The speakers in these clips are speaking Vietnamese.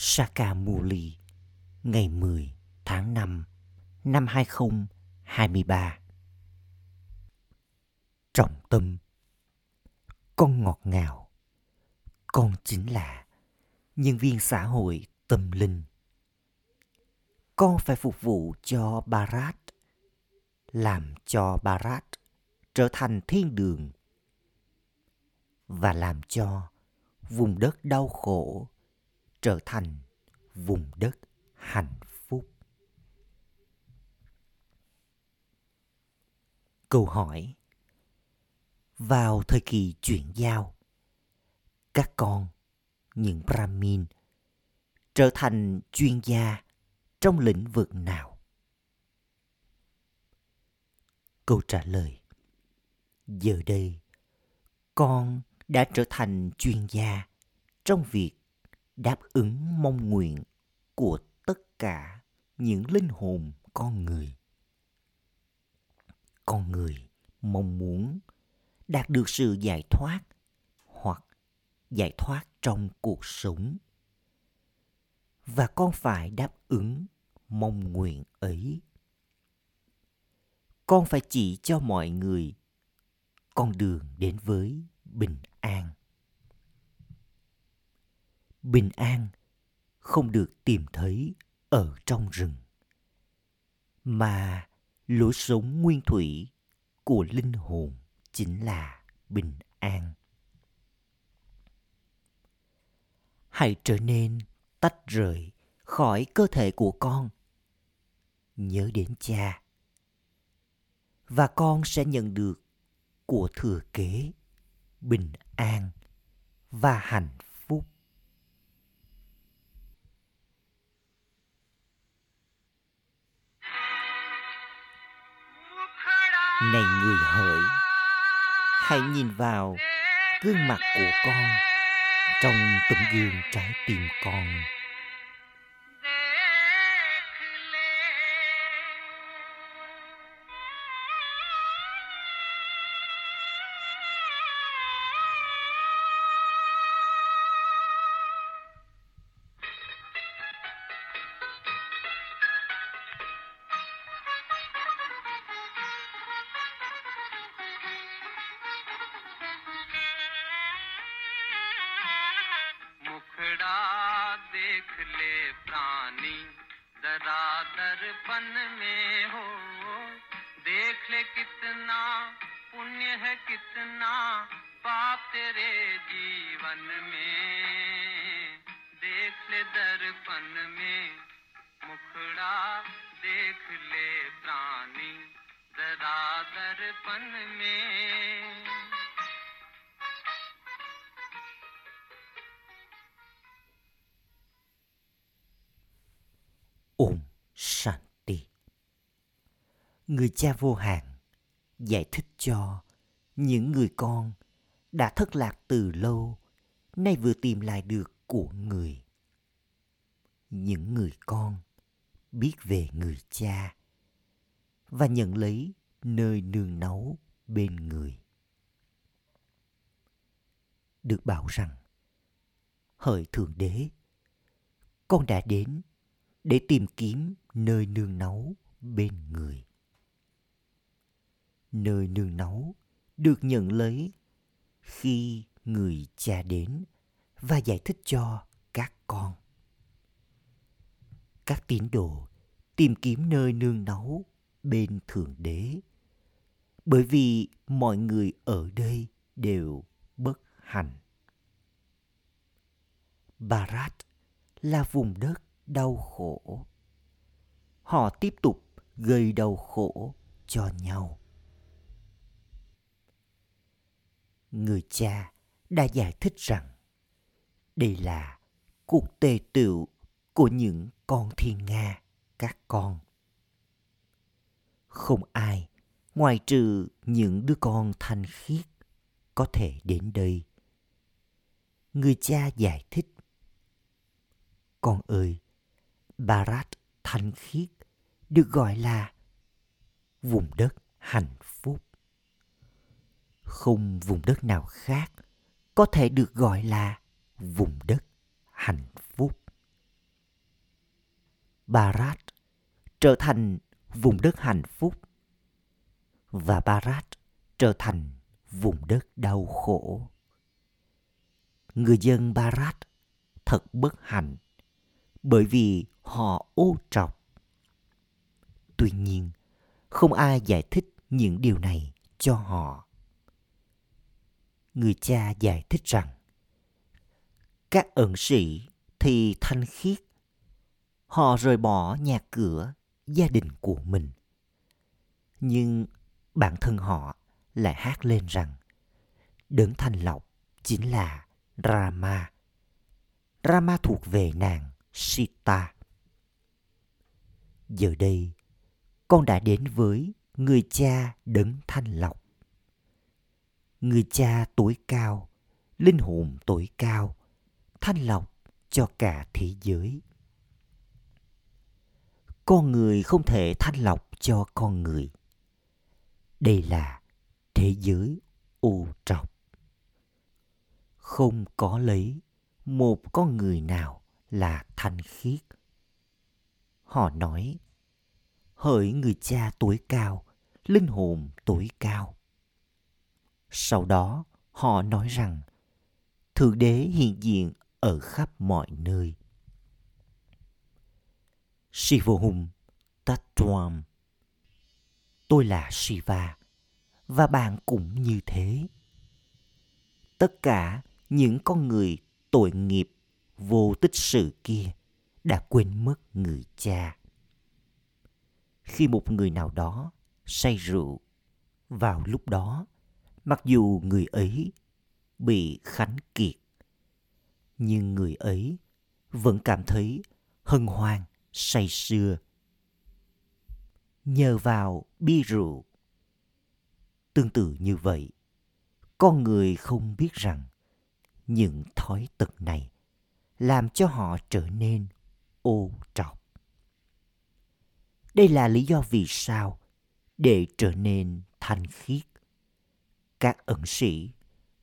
Sakamuli ngày 10 tháng 5 năm 2023. Trọng tâm Con ngọt ngào Con chính là nhân viên xã hội tâm linh. Con phải phục vụ cho Barat, làm cho Barat trở thành thiên đường và làm cho vùng đất đau khổ trở thành vùng đất hạnh phúc. Câu hỏi Vào thời kỳ chuyển giao, các con, những Brahmin, trở thành chuyên gia trong lĩnh vực nào? Câu trả lời Giờ đây, con đã trở thành chuyên gia trong việc đáp ứng mong nguyện của tất cả những linh hồn con người. Con người mong muốn đạt được sự giải thoát hoặc giải thoát trong cuộc sống. Và con phải đáp ứng mong nguyện ấy. Con phải chỉ cho mọi người con đường đến với bình an bình an, không được tìm thấy ở trong rừng. Mà lối sống nguyên thủy của linh hồn chính là bình an. Hãy trở nên tách rời khỏi cơ thể của con. Nhớ đến cha. Và con sẽ nhận được của thừa kế bình an và hạnh phúc này người hỡi, hãy nhìn vào gương mặt của con trong tấm gương trái tim con. Cha vô hạn giải thích cho những người con đã thất lạc từ lâu nay vừa tìm lại được của người. Những người con biết về người cha và nhận lấy nơi nương náu bên người. Được bảo rằng, hỡi Thượng Đế, con đã đến để tìm kiếm nơi nương náu bên người. Nơi nương náu, được nhận lấy khi người cha đến và giải thích cho các con. Các tín đồ tìm kiếm nơi nương náu bên Thượng Đế, bởi vì mọi người ở đây đều bất hạnh. Barat là vùng đất đau khổ. Họ tiếp tục gây đau khổ cho nhau. Người cha đã giải thích rằng đây là cuộc tề tựu của những con thiên nga các con. Không ai ngoài trừ những đứa con thanh khiết có thể đến đây. Người cha giải thích. Con ơi, Barat thanh khiết được gọi là vùng đất hạnh phúc. Không vùng đất nào khác có thể được gọi là vùng đất hạnh phúc. Barat trở thành vùng đất hạnh phúc và Barat trở thành vùng đất đau khổ. Người dân Barat thật bất hạnh bởi vì họ ô trọc. Tuy nhiên, không ai giải thích những điều này cho họ. Người cha giải thích rằng các ẩn sĩ thì thanh khiết. Họ rời bỏ nhà cửa, gia đình của mình. Nhưng bản thân họ lại hát lên rằng đấng thanh lọc chính là Rama. Rama thuộc về nàng Sita. Giờ đây, con đã đến với người cha đấng thanh lọc. Người cha tối cao, linh hồn tối cao, thanh lọc cho cả thế giới. Con người không thể thanh lọc cho con người. Đây là thế giới u trọc. Không có lấy một con người nào là thanh khiết. Họ nói, hỡi người cha tối cao, linh hồn tối cao. Sau đó, họ nói rằng, Thượng Đế hiện diện ở khắp mọi nơi. Shivohum Tattvam Tôi là Shiva và bạn cũng như thế. Tất cả những con người tội nghiệp vô tích sự kia đã quên mất người cha. Khi một người nào đó say rượu, vào lúc đó, mặc dù người ấy bị khánh kiệt, nhưng người ấy vẫn cảm thấy hân hoan, say sưa. Nhờ vào bia rượu. Tương tự như vậy, con người không biết rằng những thói tật này làm cho họ trở nên ô trọc. Đây là lý do vì sao để trở nên thanh khiết. Các ẩn sĩ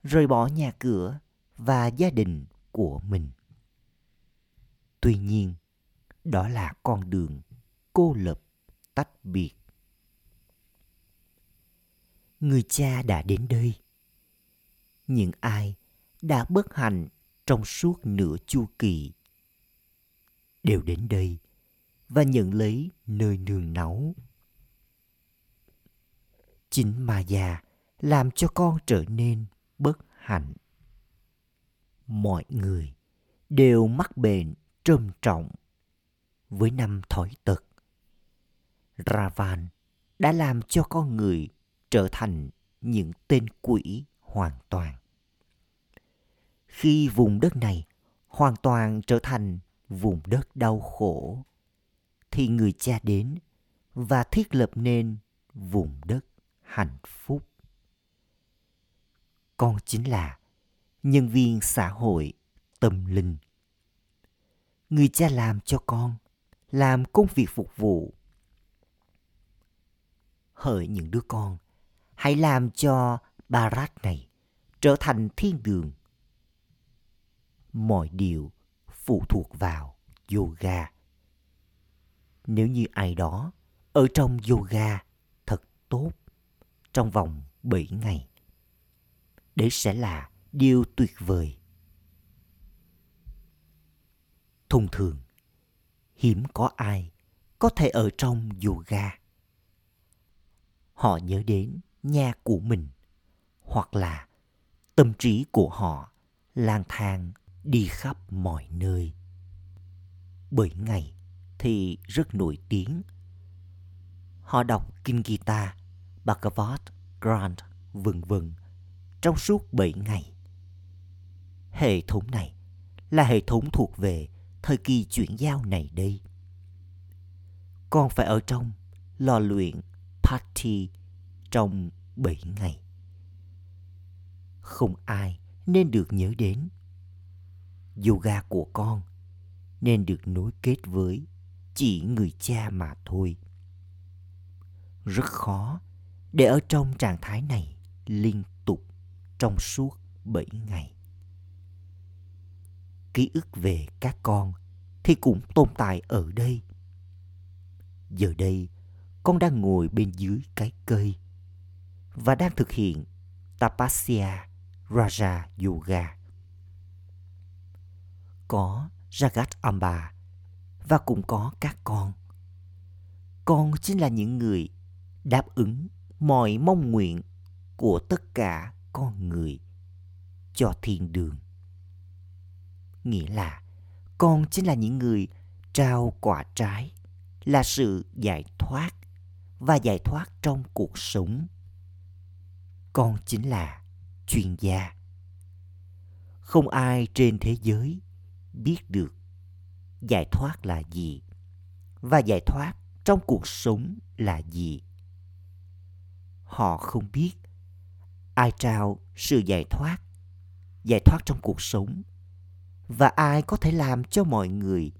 rời bỏ nhà cửa và gia đình của mình. Tuy nhiên, đó là con đường cô lập tách biệt. Người cha đã đến đây. Những ai đã bất hạnh trong suốt nửa chu kỳ đều đến đây và nhận lấy nơi nương náu. Chính ma già làm cho con trở nên bất hạnh. Mọi người đều mắc bệnh trầm trọng với năm thói tật. Ravan đã làm cho con người trở thành những tên quỷ hoàn toàn khi vùng đất này hoàn toàn trở thành vùng đất đau khổ, thì người cha đến và thiết lập nên vùng đất hạnh phúc con chính là nhân viên xã hội tâm linh. Người cha làm cho con làm công việc phục vụ. Hỡi những đứa con hãy làm cho barat này trở thành thiên đường. Mọi điều phụ thuộc vào yoga. Nếu như ai đó ở trong yoga thật tốt trong vòng 7 ngày, đấy sẽ là điều tuyệt vời. Thông thường, hiếm có ai có thể ở trong yoga. Họ nhớ đến nhà của mình hoặc là tâm trí của họ lang thang đi khắp mọi nơi. bởi ngày thì rất nổi tiếng. Họ đọc Kinh Gita, Bhagavad, Grant, vân vân trong suốt bảy ngày. Hệ thống này là hệ thống thuộc về thời kỳ chuyển giao này đây. Con phải ở trong lò luyện party trong bảy ngày. Không ai nên được nhớ đến yoga của con nên được nối kết với chỉ người cha mà thôi. Rất khó để ở trong trạng thái này liên trong suốt 7 ngày. Ký ức về các con thì cũng tồn tại ở đây giờ đây, con đang ngồi bên dưới cái cây và đang thực hiện Tapasya Raja Yoga. Có Jagat Amba và cũng có các con. Con chính là những người đáp ứng mọi mong nguyện của tất cả con người cho thiên đường. Nghĩa là, con chính là những người trao quả trái, là sự giải thoát và giải thoát trong cuộc sống. Con chính là chuyên gia. Không ai trên thế giới biết được giải thoát là gì và giải thoát trong cuộc sống là gì. Họ không biết ai trao sự giải thoát giải thoát trong cuộc sống. Và ai có thể làm cho mọi người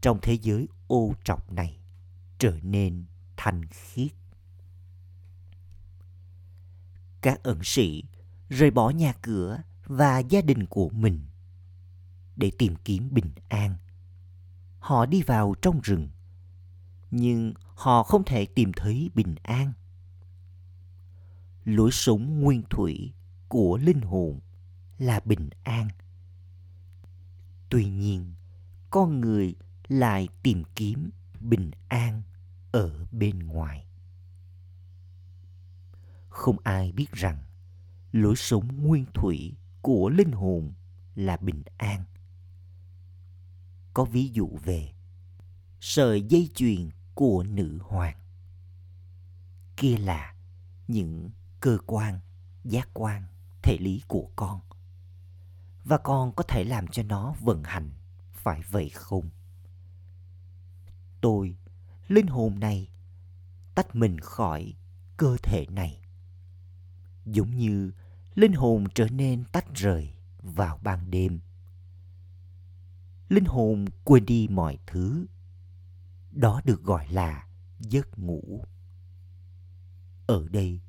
trong thế giới ô trọc này trở nên thanh khiết? Các ẩn sĩ rời bỏ nhà cửa và gia đình của mình để tìm kiếm bình an. Họ đi vào trong rừng, nhưng họ không thể tìm thấy bình an lối sống nguyên thủy của linh hồn là bình an. Tuy nhiên, con người lại tìm kiếm bình an ở bên ngoài. Không ai biết rằng lối sống nguyên thủy của linh hồn là bình an. Có ví dụ về sợi dây chuyền của nữ hoàng. Kia là những cơ quan, giác quan, thể lý của con. Và con có thể làm cho nó vận hành, phải vậy không? Tôi, linh hồn này, tách mình khỏi cơ thể này. Giống như linh hồn trở nên tách rời vào ban đêm. Linh hồn quên đi mọi thứ. Đó được gọi là giấc ngủ. Ở đây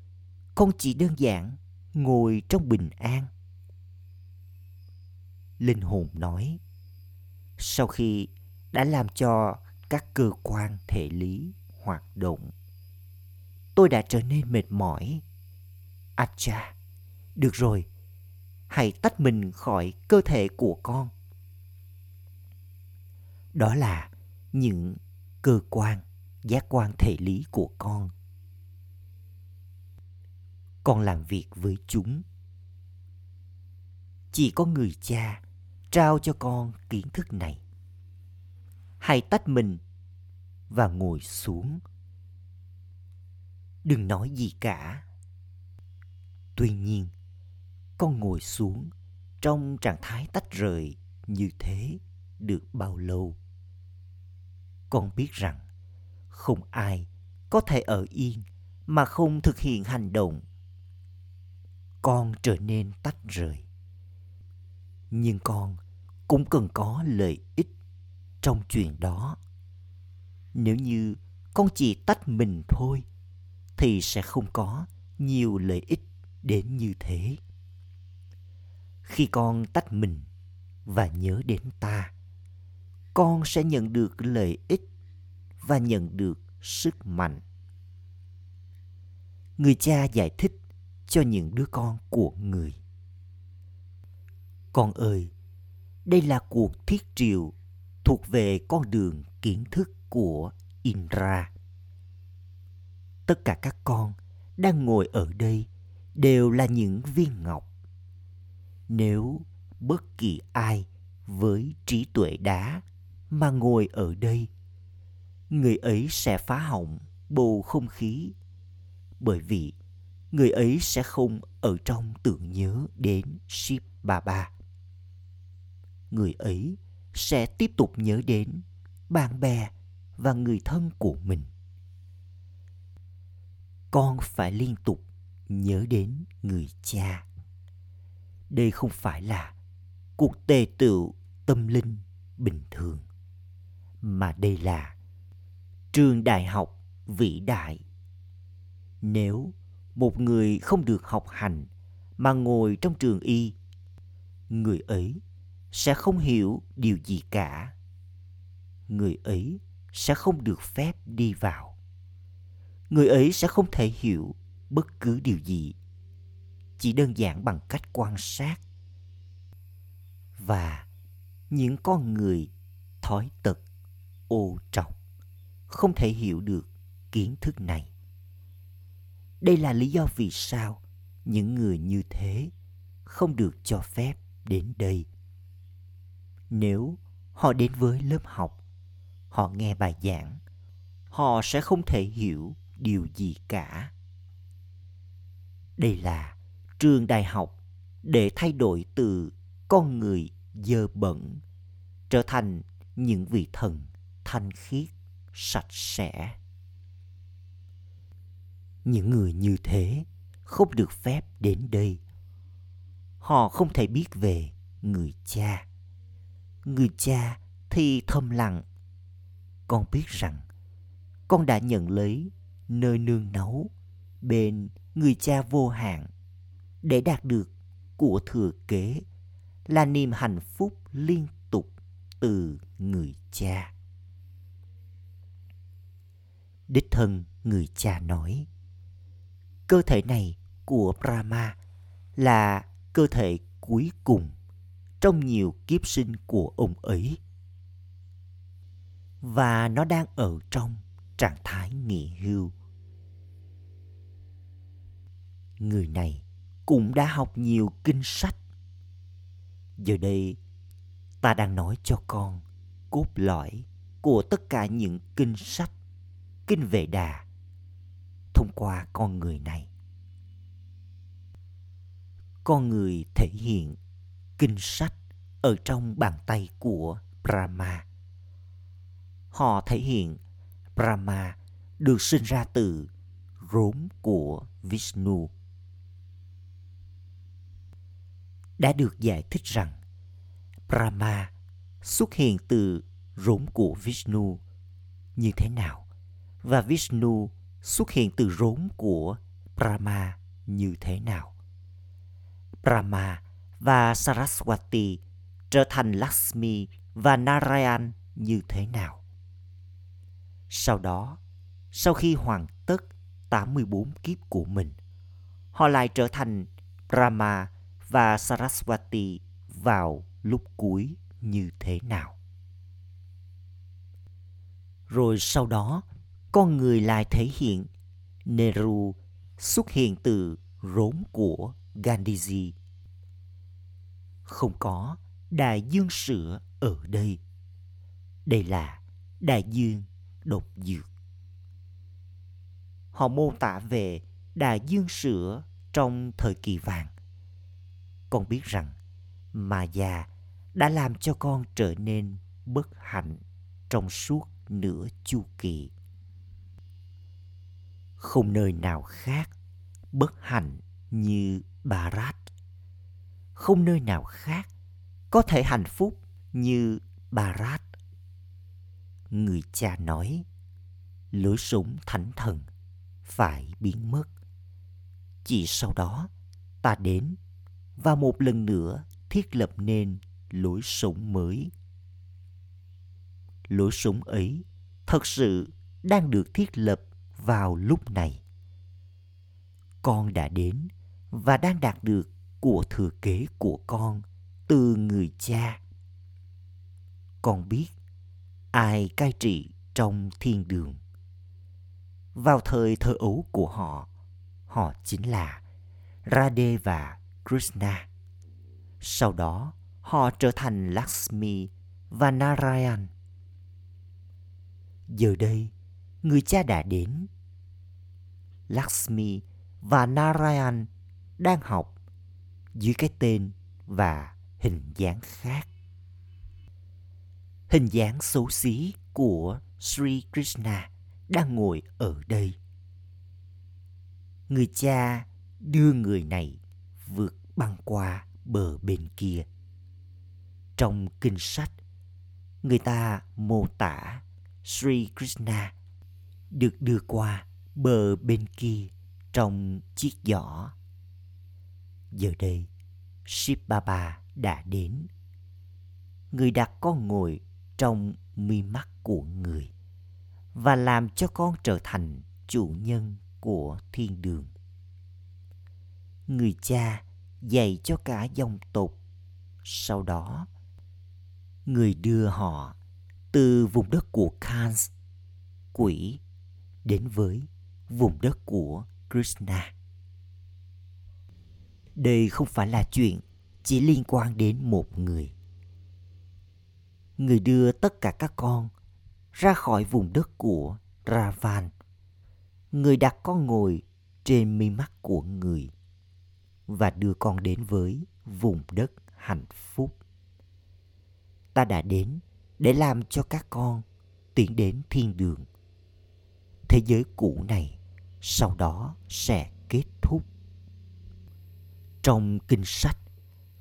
con chỉ đơn giản ngồi trong bình an linh hồn nói sau khi đã làm cho các cơ quan thể lý hoạt động tôi đã trở nên mệt mỏi à Acha, được rồi, hãy tách mình khỏi cơ thể của con. Đó là những cơ quan, giác quan thể lý của con. Con làm việc với chúng. Chỉ có người cha trao cho con kiến thức này. Hãy tách mình và ngồi xuống. Đừng nói gì cả Tuy nhiên, con ngồi xuống trong trạng thái tách rời như thế được bao lâu? Con biết rằng không ai có thể ở yên mà không thực hiện hành động. Con trở nên tách rời. Nhưng con cũng cần có lợi ích trong chuyện đó. Nếu như con chỉ tách mình thôi, thì sẽ không có nhiều lợi ích đến như thế khi con tách mình và nhớ đến ta, con sẽ nhận được lợi ích và nhận được sức mạnh người cha giải thích cho những đứa con của người. Con ơi, đây là cuộc thiết triệu thuộc về con đường kiến thức của indra. Tất cả các con đang ngồi ở đây đều là những viên ngọc. Nếu bất kỳ ai với trí tuệ đá mà ngồi ở đây, người ấy sẽ phá hỏng bầu không khí bởi vì người ấy sẽ không ở trong tưởng nhớ đến Shiv Baba. Người ấy sẽ tiếp tục nhớ đến bạn bè và người thân của mình. Con phải liên tục nhớ đến người cha đây không phải là cuộc tề tựu tâm linh bình thường, mà đây là trường đại học vĩ đại nếu một người không được học hành mà ngồi trong trường y. Người ấy sẽ không hiểu điều gì cả. Người ấy sẽ không được phép đi vào. Người ấy sẽ không thể hiểu bất cứ điều gì. Chỉ đơn giản bằng cách quan sát. Và những con người thói tật, ô trọc không thể hiểu được kiến thức này đây là lý do vì sao những người như thế không được cho phép đến đây. Nếu họ đến với lớp học, họ nghe bài giảng, họ sẽ không thể hiểu điều gì cả. Đây là trường đại học để thay đổi từ con người dơ bẩn trở thành những vị thần thanh khiết, sạch sẽ những người như thế không được phép đến đây. Họ không thể biết về người cha. Người cha thì thầm lặng. Con biết rằng con đã nhận lấy nơi nương náu bên người cha vô hạn để đạt được của thừa kế là niềm hạnh phúc liên tục từ người cha. Đích thân người cha nói cơ thể này của brahma là cơ thể cuối cùng trong nhiều kiếp sinh của ông ấy. Và nó đang ở trong trạng thái nghỉ hưu. Người này cũng đã học nhiều kinh sách. Giờ đây, ta đang nói cho con cốt lõi của tất cả những kinh sách, kinh về đà thông qua con người này. Con người thể hiện kinh sách ở trong bàn tay của brahma. Họ thể hiện brahma được sinh ra từ rốn của vishnu. Đã được giải thích rằng Brahma xuất hiện từ rốn của Vishnu như thế nào và Vishnu xuất hiện từ rốn của Brahma như thế nào. Brahma và Saraswati trở thành Lakshmi và Narayan như thế nào. Sau đó, sau khi hoàn tất 84 kiếp của mình, họ lại trở thành Brahma và Saraswati vào lúc cuối như thế nào. Rồi sau đó, con người lại thể hiện Nehru xuất hiện từ rốn của Gandhiji. Không có đại dương sữa ở đây. Đây là đại dương độc dược. Họ mô tả về đại dương sữa trong thời kỳ vàng con biết rằng mà già đã làm cho con trở nên bất hạnh trong suốt nửa chu kỳ không nơi nào khác bất hạnh như Barat. Không nơi nào khác có thể hạnh phúc như Barat. Người cha nói, lưỡi súng thánh thần phải biến mất. Chỉ sau đó ta đến và một lần nữa thiết lập nên lối sống mới. Lối sống ấy thật sự đang được thiết lập vào lúc này. Con đã đến và đang đạt được của thừa kế của con từ người cha. Con biết ai cai trị trong thiên đường. Vào thời thơ ấu của họ, họ chính là Radhe và Krishna. Sau đó, họ trở thành Lakshmi và Narayan. Giờ đây, người cha đã đến. Lakshmi và Narayan đang học dưới cái tên và hình dáng khác. Hình dáng xấu xí của Sri Krishna đang ngồi ở đây. Người cha đưa người này vượt băng qua bờ bên kia. Trong kinh sách, người ta mô tả Sri Krishna được đưa qua bờ bên kia trong chiếc giỏ. Giờ đây, Shiv Baba đã đến. Người đặt con ngồi trong mi mắt của người và làm cho con trở thành chủ nhân của thiên đường người cha dạy cho cả dòng tộc sau đó người đưa họ từ vùng đất của Kans, quỷ, đến với vùng đất của Krishna. Đây không phải là chuyện chỉ liên quan đến một người. Người đưa tất cả các con ra khỏi vùng đất của Ravan. Người đặt con ngồi trên mi mắt của người và đưa con đến với vùng đất hạnh phúc. Ta đã đến để làm cho các con tiến đến thiên đường. Thế giới cũ này sau đó sẽ kết thúc. Trong kinh sách,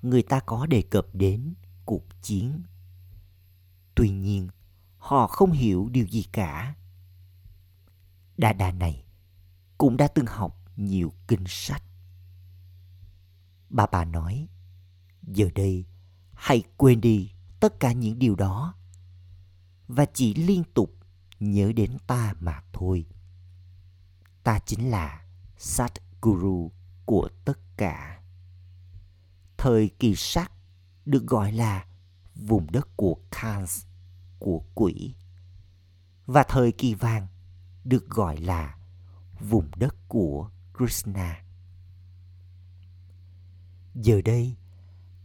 người ta có đề cập đến cuộc chiến. Tuy nhiên, họ không hiểu điều gì cả. Đa đa này cũng đã từng học nhiều kinh sách. Bà bà nói, giờ đây hãy quên đi tất cả những điều đó và chỉ liên tục nhớ đến ta mà thôi. Ta chính là Satguru của tất cả. Thời kỳ sắc được gọi là vùng đất của Kans, của quỷ. Và thời kỳ vàng được gọi là vùng đất của Krishna. Giờ đây,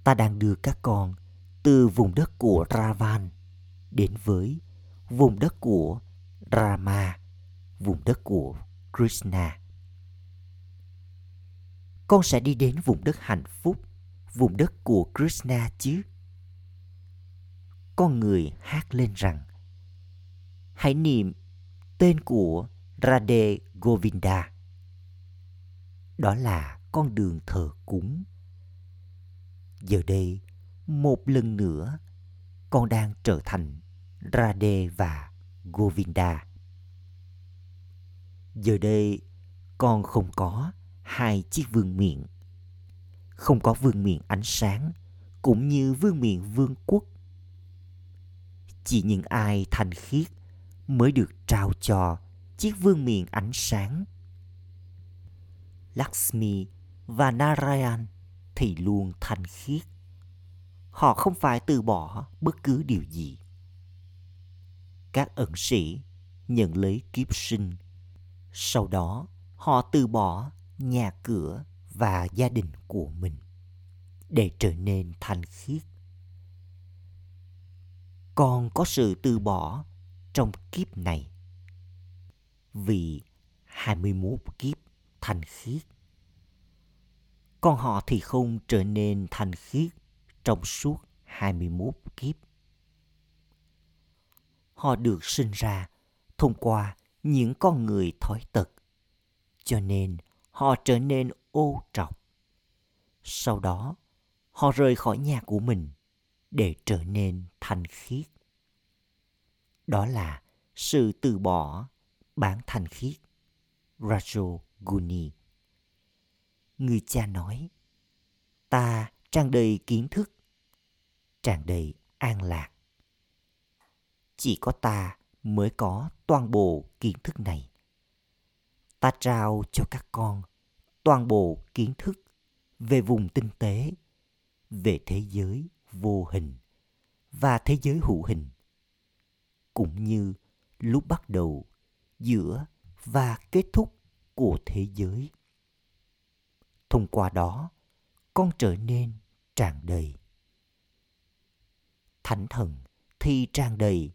ta đang đưa các con từ vùng đất của Ravan đến với vùng đất của Rama, vùng đất của Krishna. Con sẽ đi đến vùng đất hạnh phúc, vùng đất của Krishna chứ? Con người hát lên rằng Hãy niệm tên của Radhe Govinda. Đó là con đường thờ cúng. Giờ đây, một lần nữa, con đang trở thành Radhe và Govinda. Giờ đây, con không có hai chiếc vương miện. Không có vương miện ánh sáng, cũng như vương miện vương quốc. Chỉ những ai thanh khiết mới được trao cho chiếc vương miện ánh sáng. Lakshmi và Narayan thì luôn thanh khiết. Họ không phải từ bỏ bất cứ điều gì các ẩn sĩ nhận lấy kiếp sinh. Sau đó, họ từ bỏ nhà cửa và gia đình của mình để trở nên thanh khiết. Còn có sự từ bỏ trong kiếp này vì 21 kiếp thanh khiết. Còn họ thì không trở nên thanh khiết trong suốt 21 kiếp họ được sinh ra thông qua những con người thói tật. Cho nên họ trở nên ô trọc. Sau đó họ rời khỏi nhà của mình để trở nên thanh khiết. Đó là sự từ bỏ bản thanh khiết Rajoguni. Người cha nói, ta tràn đầy kiến thức, tràn đầy an lạc chỉ có ta mới có toàn bộ kiến thức này. Ta trao cho các con toàn bộ kiến thức về vùng tinh tế, về thế giới vô hình và thế giới hữu hình, cũng như lúc bắt đầu giữa và kết thúc của thế giới. Thông qua đó, con trở nên tràn đầy. Thánh thần thì tràn đầy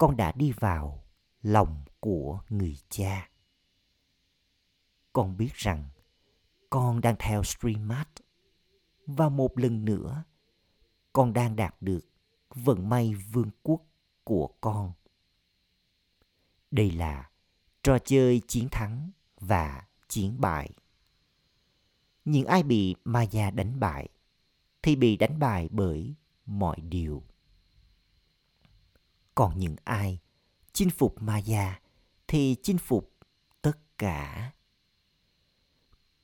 con đã đi vào lòng của người cha. Con biết rằng con đang theo Streammart và một lần nữa con đang đạt được vận may vương quốc của con. Đây là trò chơi chiến thắng và chiến bại. Những ai bị Maya đánh bại thì bị đánh bại bởi mọi điều còn những ai chinh phục Maya thì chinh phục tất cả.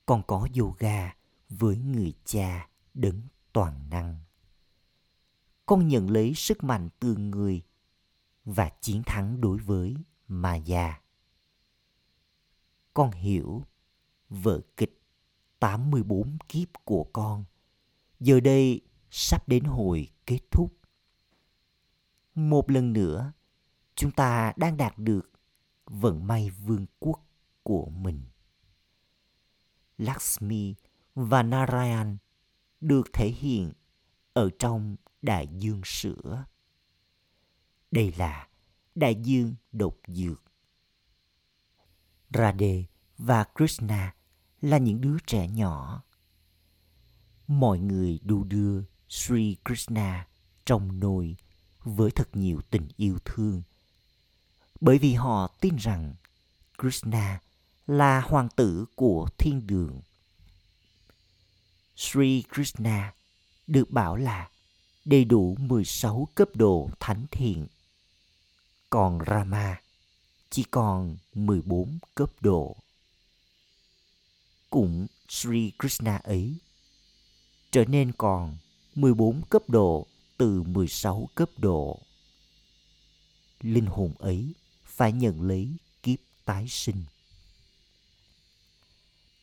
Còn có yoga với người cha đấng toàn năng. Con nhận lấy sức mạnh từ người và chiến thắng đối với Maya. Con hiểu vở kịch 84 kiếp của con giờ đây sắp đến hồi kết thúc. Một lần nữa, chúng ta đang đạt được vận may vương quốc của mình. Lakshmi và Narayan được thể hiện ở trong đại dương sữa. Đây là đại dương độc dược. Radhe và Krishna là những đứa trẻ nhỏ. Mọi người đu đưa Sri Krishna trong nồi với thật nhiều tình yêu thương. Bởi vì họ tin rằng Krishna là hoàng tử của thiên đường. Sri Krishna được bảo là đầy đủ 16 cấp độ thánh thiện. Còn Rama chỉ còn 14 cấp độ. Cũng Sri Krishna ấy trở nên còn 14 cấp độ từ 16 cấp độ. Linh hồn ấy phải nhận lấy kiếp tái sinh.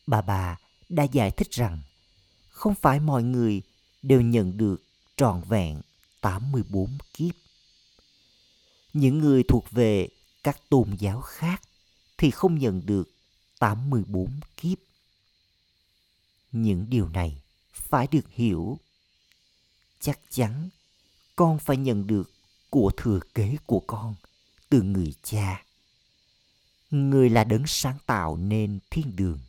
Bà bà đã giải thích rằng không phải mọi người đều nhận được trọn vẹn 84 kiếp. Những người thuộc về các tôn giáo khác thì không nhận được 84 kiếp. Những điều này phải được hiểu. Chắc chắn con phải nhận được của thừa kế của con từ người cha. Người là đấng sáng tạo nên thiên đường.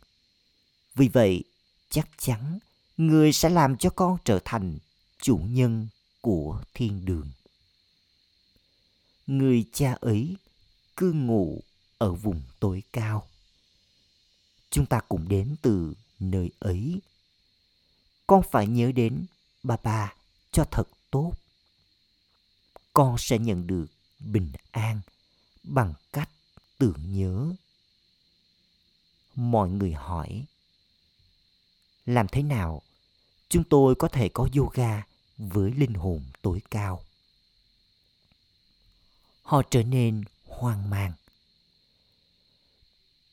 Vì vậy, chắc chắn người sẽ làm cho con trở thành chủ nhân của thiên đường. Người cha ấy cư ngụ ở vùng tối cao. Chúng ta cũng đến từ nơi ấy. Con phải nhớ đến ba ba cho thật tốt. Con sẽ nhận được bình an bằng cách tưởng nhớ. Mọi người hỏi, làm thế nào chúng tôi có thể có yoga với linh hồn tối cao? Họ trở nên hoang mang.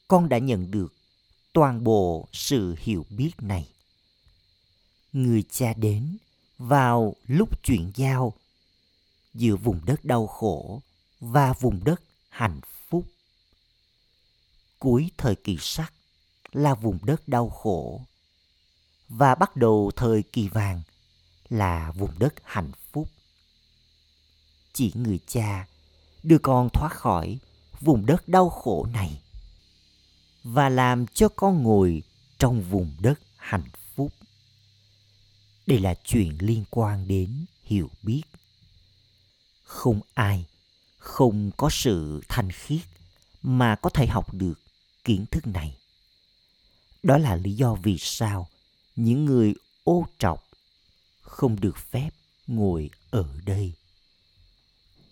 Con đã nhận được toàn bộ sự hiểu biết này. Người cha đến vào lúc chuyển giao giữa vùng đất đau khổ và vùng đất hạnh phúc. Cuối thời kỳ sắc là vùng đất đau khổ và bắt đầu thời kỳ vàng là vùng đất hạnh phúc. Chỉ người cha đưa con thoát khỏi vùng đất đau khổ này và làm cho con ngồi trong vùng đất hạnh phúc. Đây là chuyện liên quan đến hiểu biết. Không ai, không có sự thanh khiết mà có thể học được kiến thức này. Đó là lý do vì sao những người ô trọc không được phép ngồi ở đây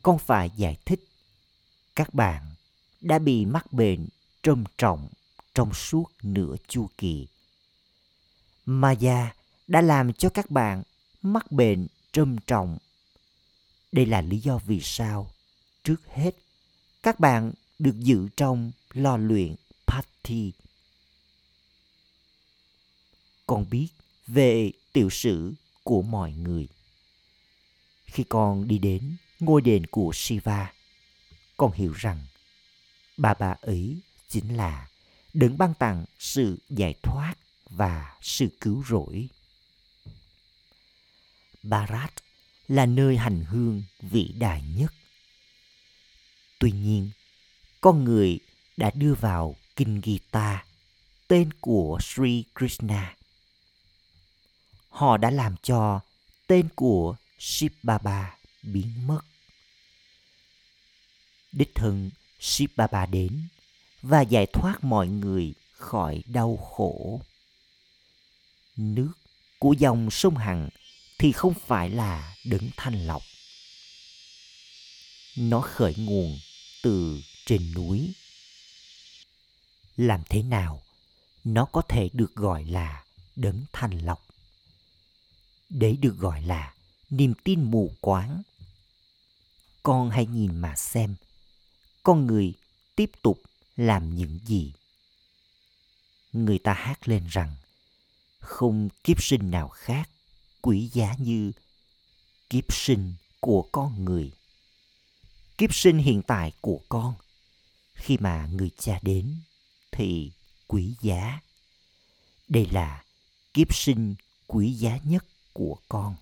con phải giải thích, các bạn đã bị mắc bệnh trầm trọng trong suốt nửa chu kỳ maya đã làm cho các bạn mắc bệnh trầm trọng đây là lý do vì sao trước hết các bạn được giữ trong lò luyện Patti. Con biết về tiểu sử của mọi người. Khi con đi đến ngôi đền của Shiva, con hiểu rằng bà bà ấy chính là đấng ban tặng sự giải thoát và sự cứu rỗi. Bharat là nơi hành hương vĩ đại nhất. Tuy nhiên, con người đã đưa vào Kinh Gita tên của Sri Krishna. Họ đã làm cho tên của Shiv Baba biến mất. Đích thân Shiv Baba đến và giải thoát mọi người khỏi đau khổ. Nước của dòng sông Hằng thì không phải là đấng thanh lọc. Nó khởi nguồn từ trên núi. Làm thế nào nó có thể được gọi là đấng thanh lọc? Để được gọi là niềm tin mù quáng. con hãy nhìn mà xem, con người tiếp tục làm những gì người ta hát lên rằng, không kiếp sinh nào khác quý giá như kiếp sinh của con người. Kiếp sinh hiện tại của con. Khi mà người cha đến thì quý giá đây là kiếp sinh quý giá nhất của con.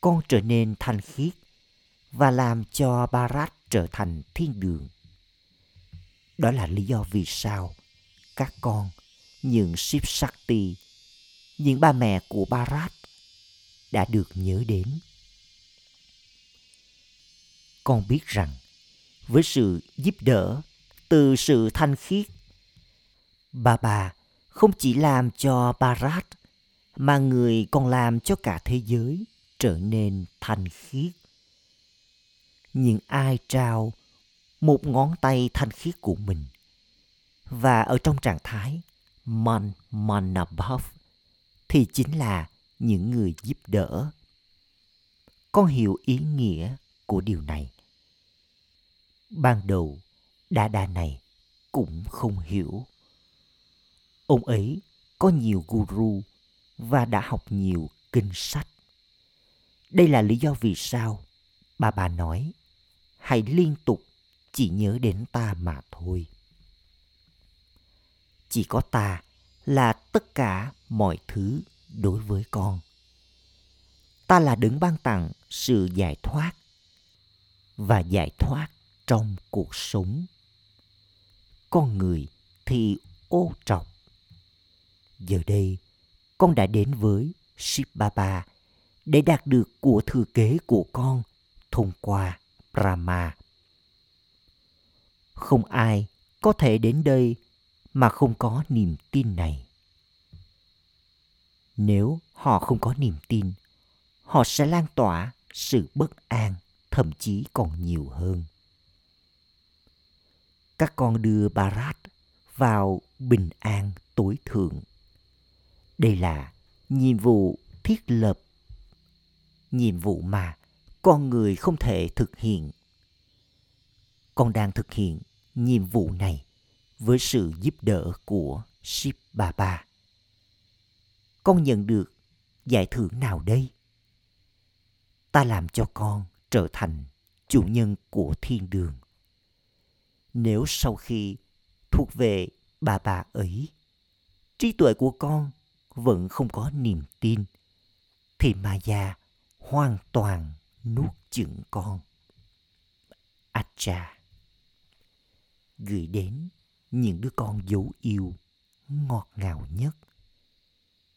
Con trở nên thanh khiết và làm cho Barat trở thành thiên đường. Đó là lý do vì sao các con, những Ship Shakti, những ba mẹ của Barat đã được nhớ đến. Con biết rằng với sự giúp đỡ từ sự thanh khiết, bà bà không chỉ làm cho Barat mà người còn làm cho cả thế giới trở nên thanh khiết. Nhưng ai trao một ngón tay thanh khiết của mình và ở trong trạng thái man manabhav thì chính là những người giúp đỡ. Con hiểu ý nghĩa của điều này. Ban đầu, Đa Đa này cũng không hiểu. Ông ấy có nhiều guru và đã học nhiều kinh sách. Đây là lý do vì sao bà bà nói hãy liên tục chỉ nhớ đến ta mà thôi. Chỉ có ta là tất cả mọi thứ đối với con. Ta là đứng ban tặng sự giải thoát và giải thoát trong cuộc sống. Con người thì ô trọc. Giờ đây, con đã đến với ship Baba để đạt được của thừa kế của con thông qua Brahma. Không ai có thể đến đây mà không có niềm tin này. Nếu họ không có niềm tin, họ sẽ lan tỏa sự bất an, thậm chí còn nhiều hơn. Các con đưa Barat vào bình an tối thượng. Đây là nhiệm vụ thiết lập nhiệm vụ mà con người không thể thực hiện con đang thực hiện nhiệm vụ này với sự giúp đỡ của Shiv Baba. Con nhận được giải thưởng nào đây? Ta làm cho con trở thành chủ nhân của thiên đường. Nếu sau khi thuộc về bà bà ấy, trí tuệ của con vẫn không có niềm tin, thì ma gia hoàn toàn nuốt chửng con. Acha gửi đến những đứa con dấu yêu ngọt ngào nhất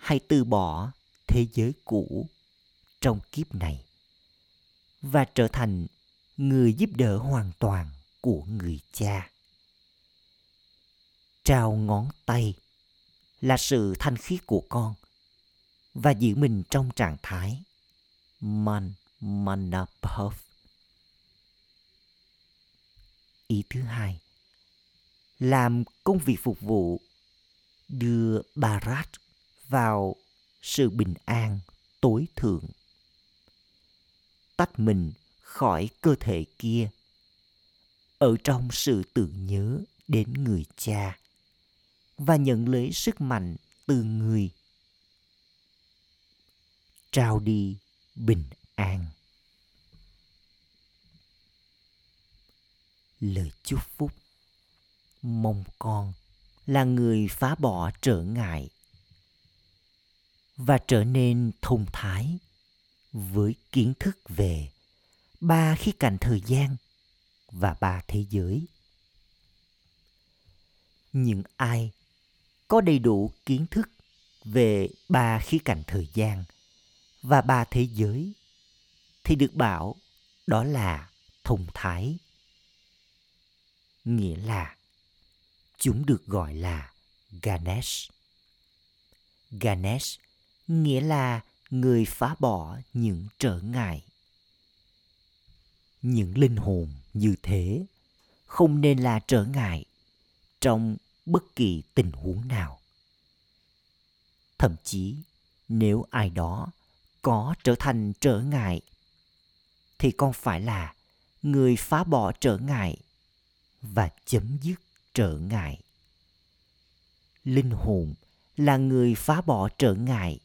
hãy từ bỏ thế giới cũ trong kiếp này và trở thành người giúp đỡ hoàn toàn của người cha. Trao ngón tay là sự thanh khiết của con và giữ mình trong trạng thái man manabhav ý thứ hai, làm công việc phục vụ đưa Barat vào sự bình an, tối thượng. Tách mình khỏi cơ thể kia. Ở trong sự tưởng nhớ đến người cha. Và nhận lấy sức mạnh từ người. Trao đi bình an. Lời chúc phúc. Mong con là người phá bỏ trở ngại và trở nên thông thái với kiến thức về ba khía cạnh thời gian và ba thế giới. Những ai có đầy đủ kiến thức về ba khía cạnh thời gian và ba thế giới thì được bảo đó là thông thái. Nghĩa là chúng được gọi là ganesh. Ganesh nghĩa là người phá bỏ những trở ngại. Những linh hồn như thế không nên là trở ngại trong bất kỳ tình huống nào. Thậm chí, nếu ai đó có trở thành trở ngại, thì con phải là người phá bỏ trở ngại và chấm dứt trở ngại. Linh hồn là người phá bỏ trở ngại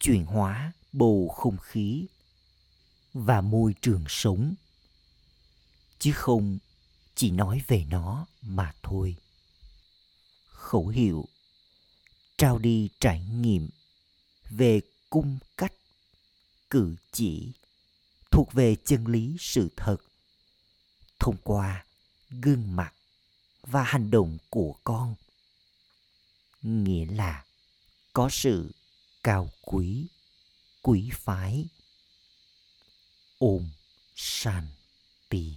chuyển hóa bầu không khí và môi trường sống, chứ không chỉ nói về nó mà thôi. Khẩu hiệu trao đi trải nghiệm về cung cách, cử chỉ thuộc về chân lý sự thật thông qua gương mặt và hành động của con. Nghĩa là có sự cao quý quý phái. Ôm shanti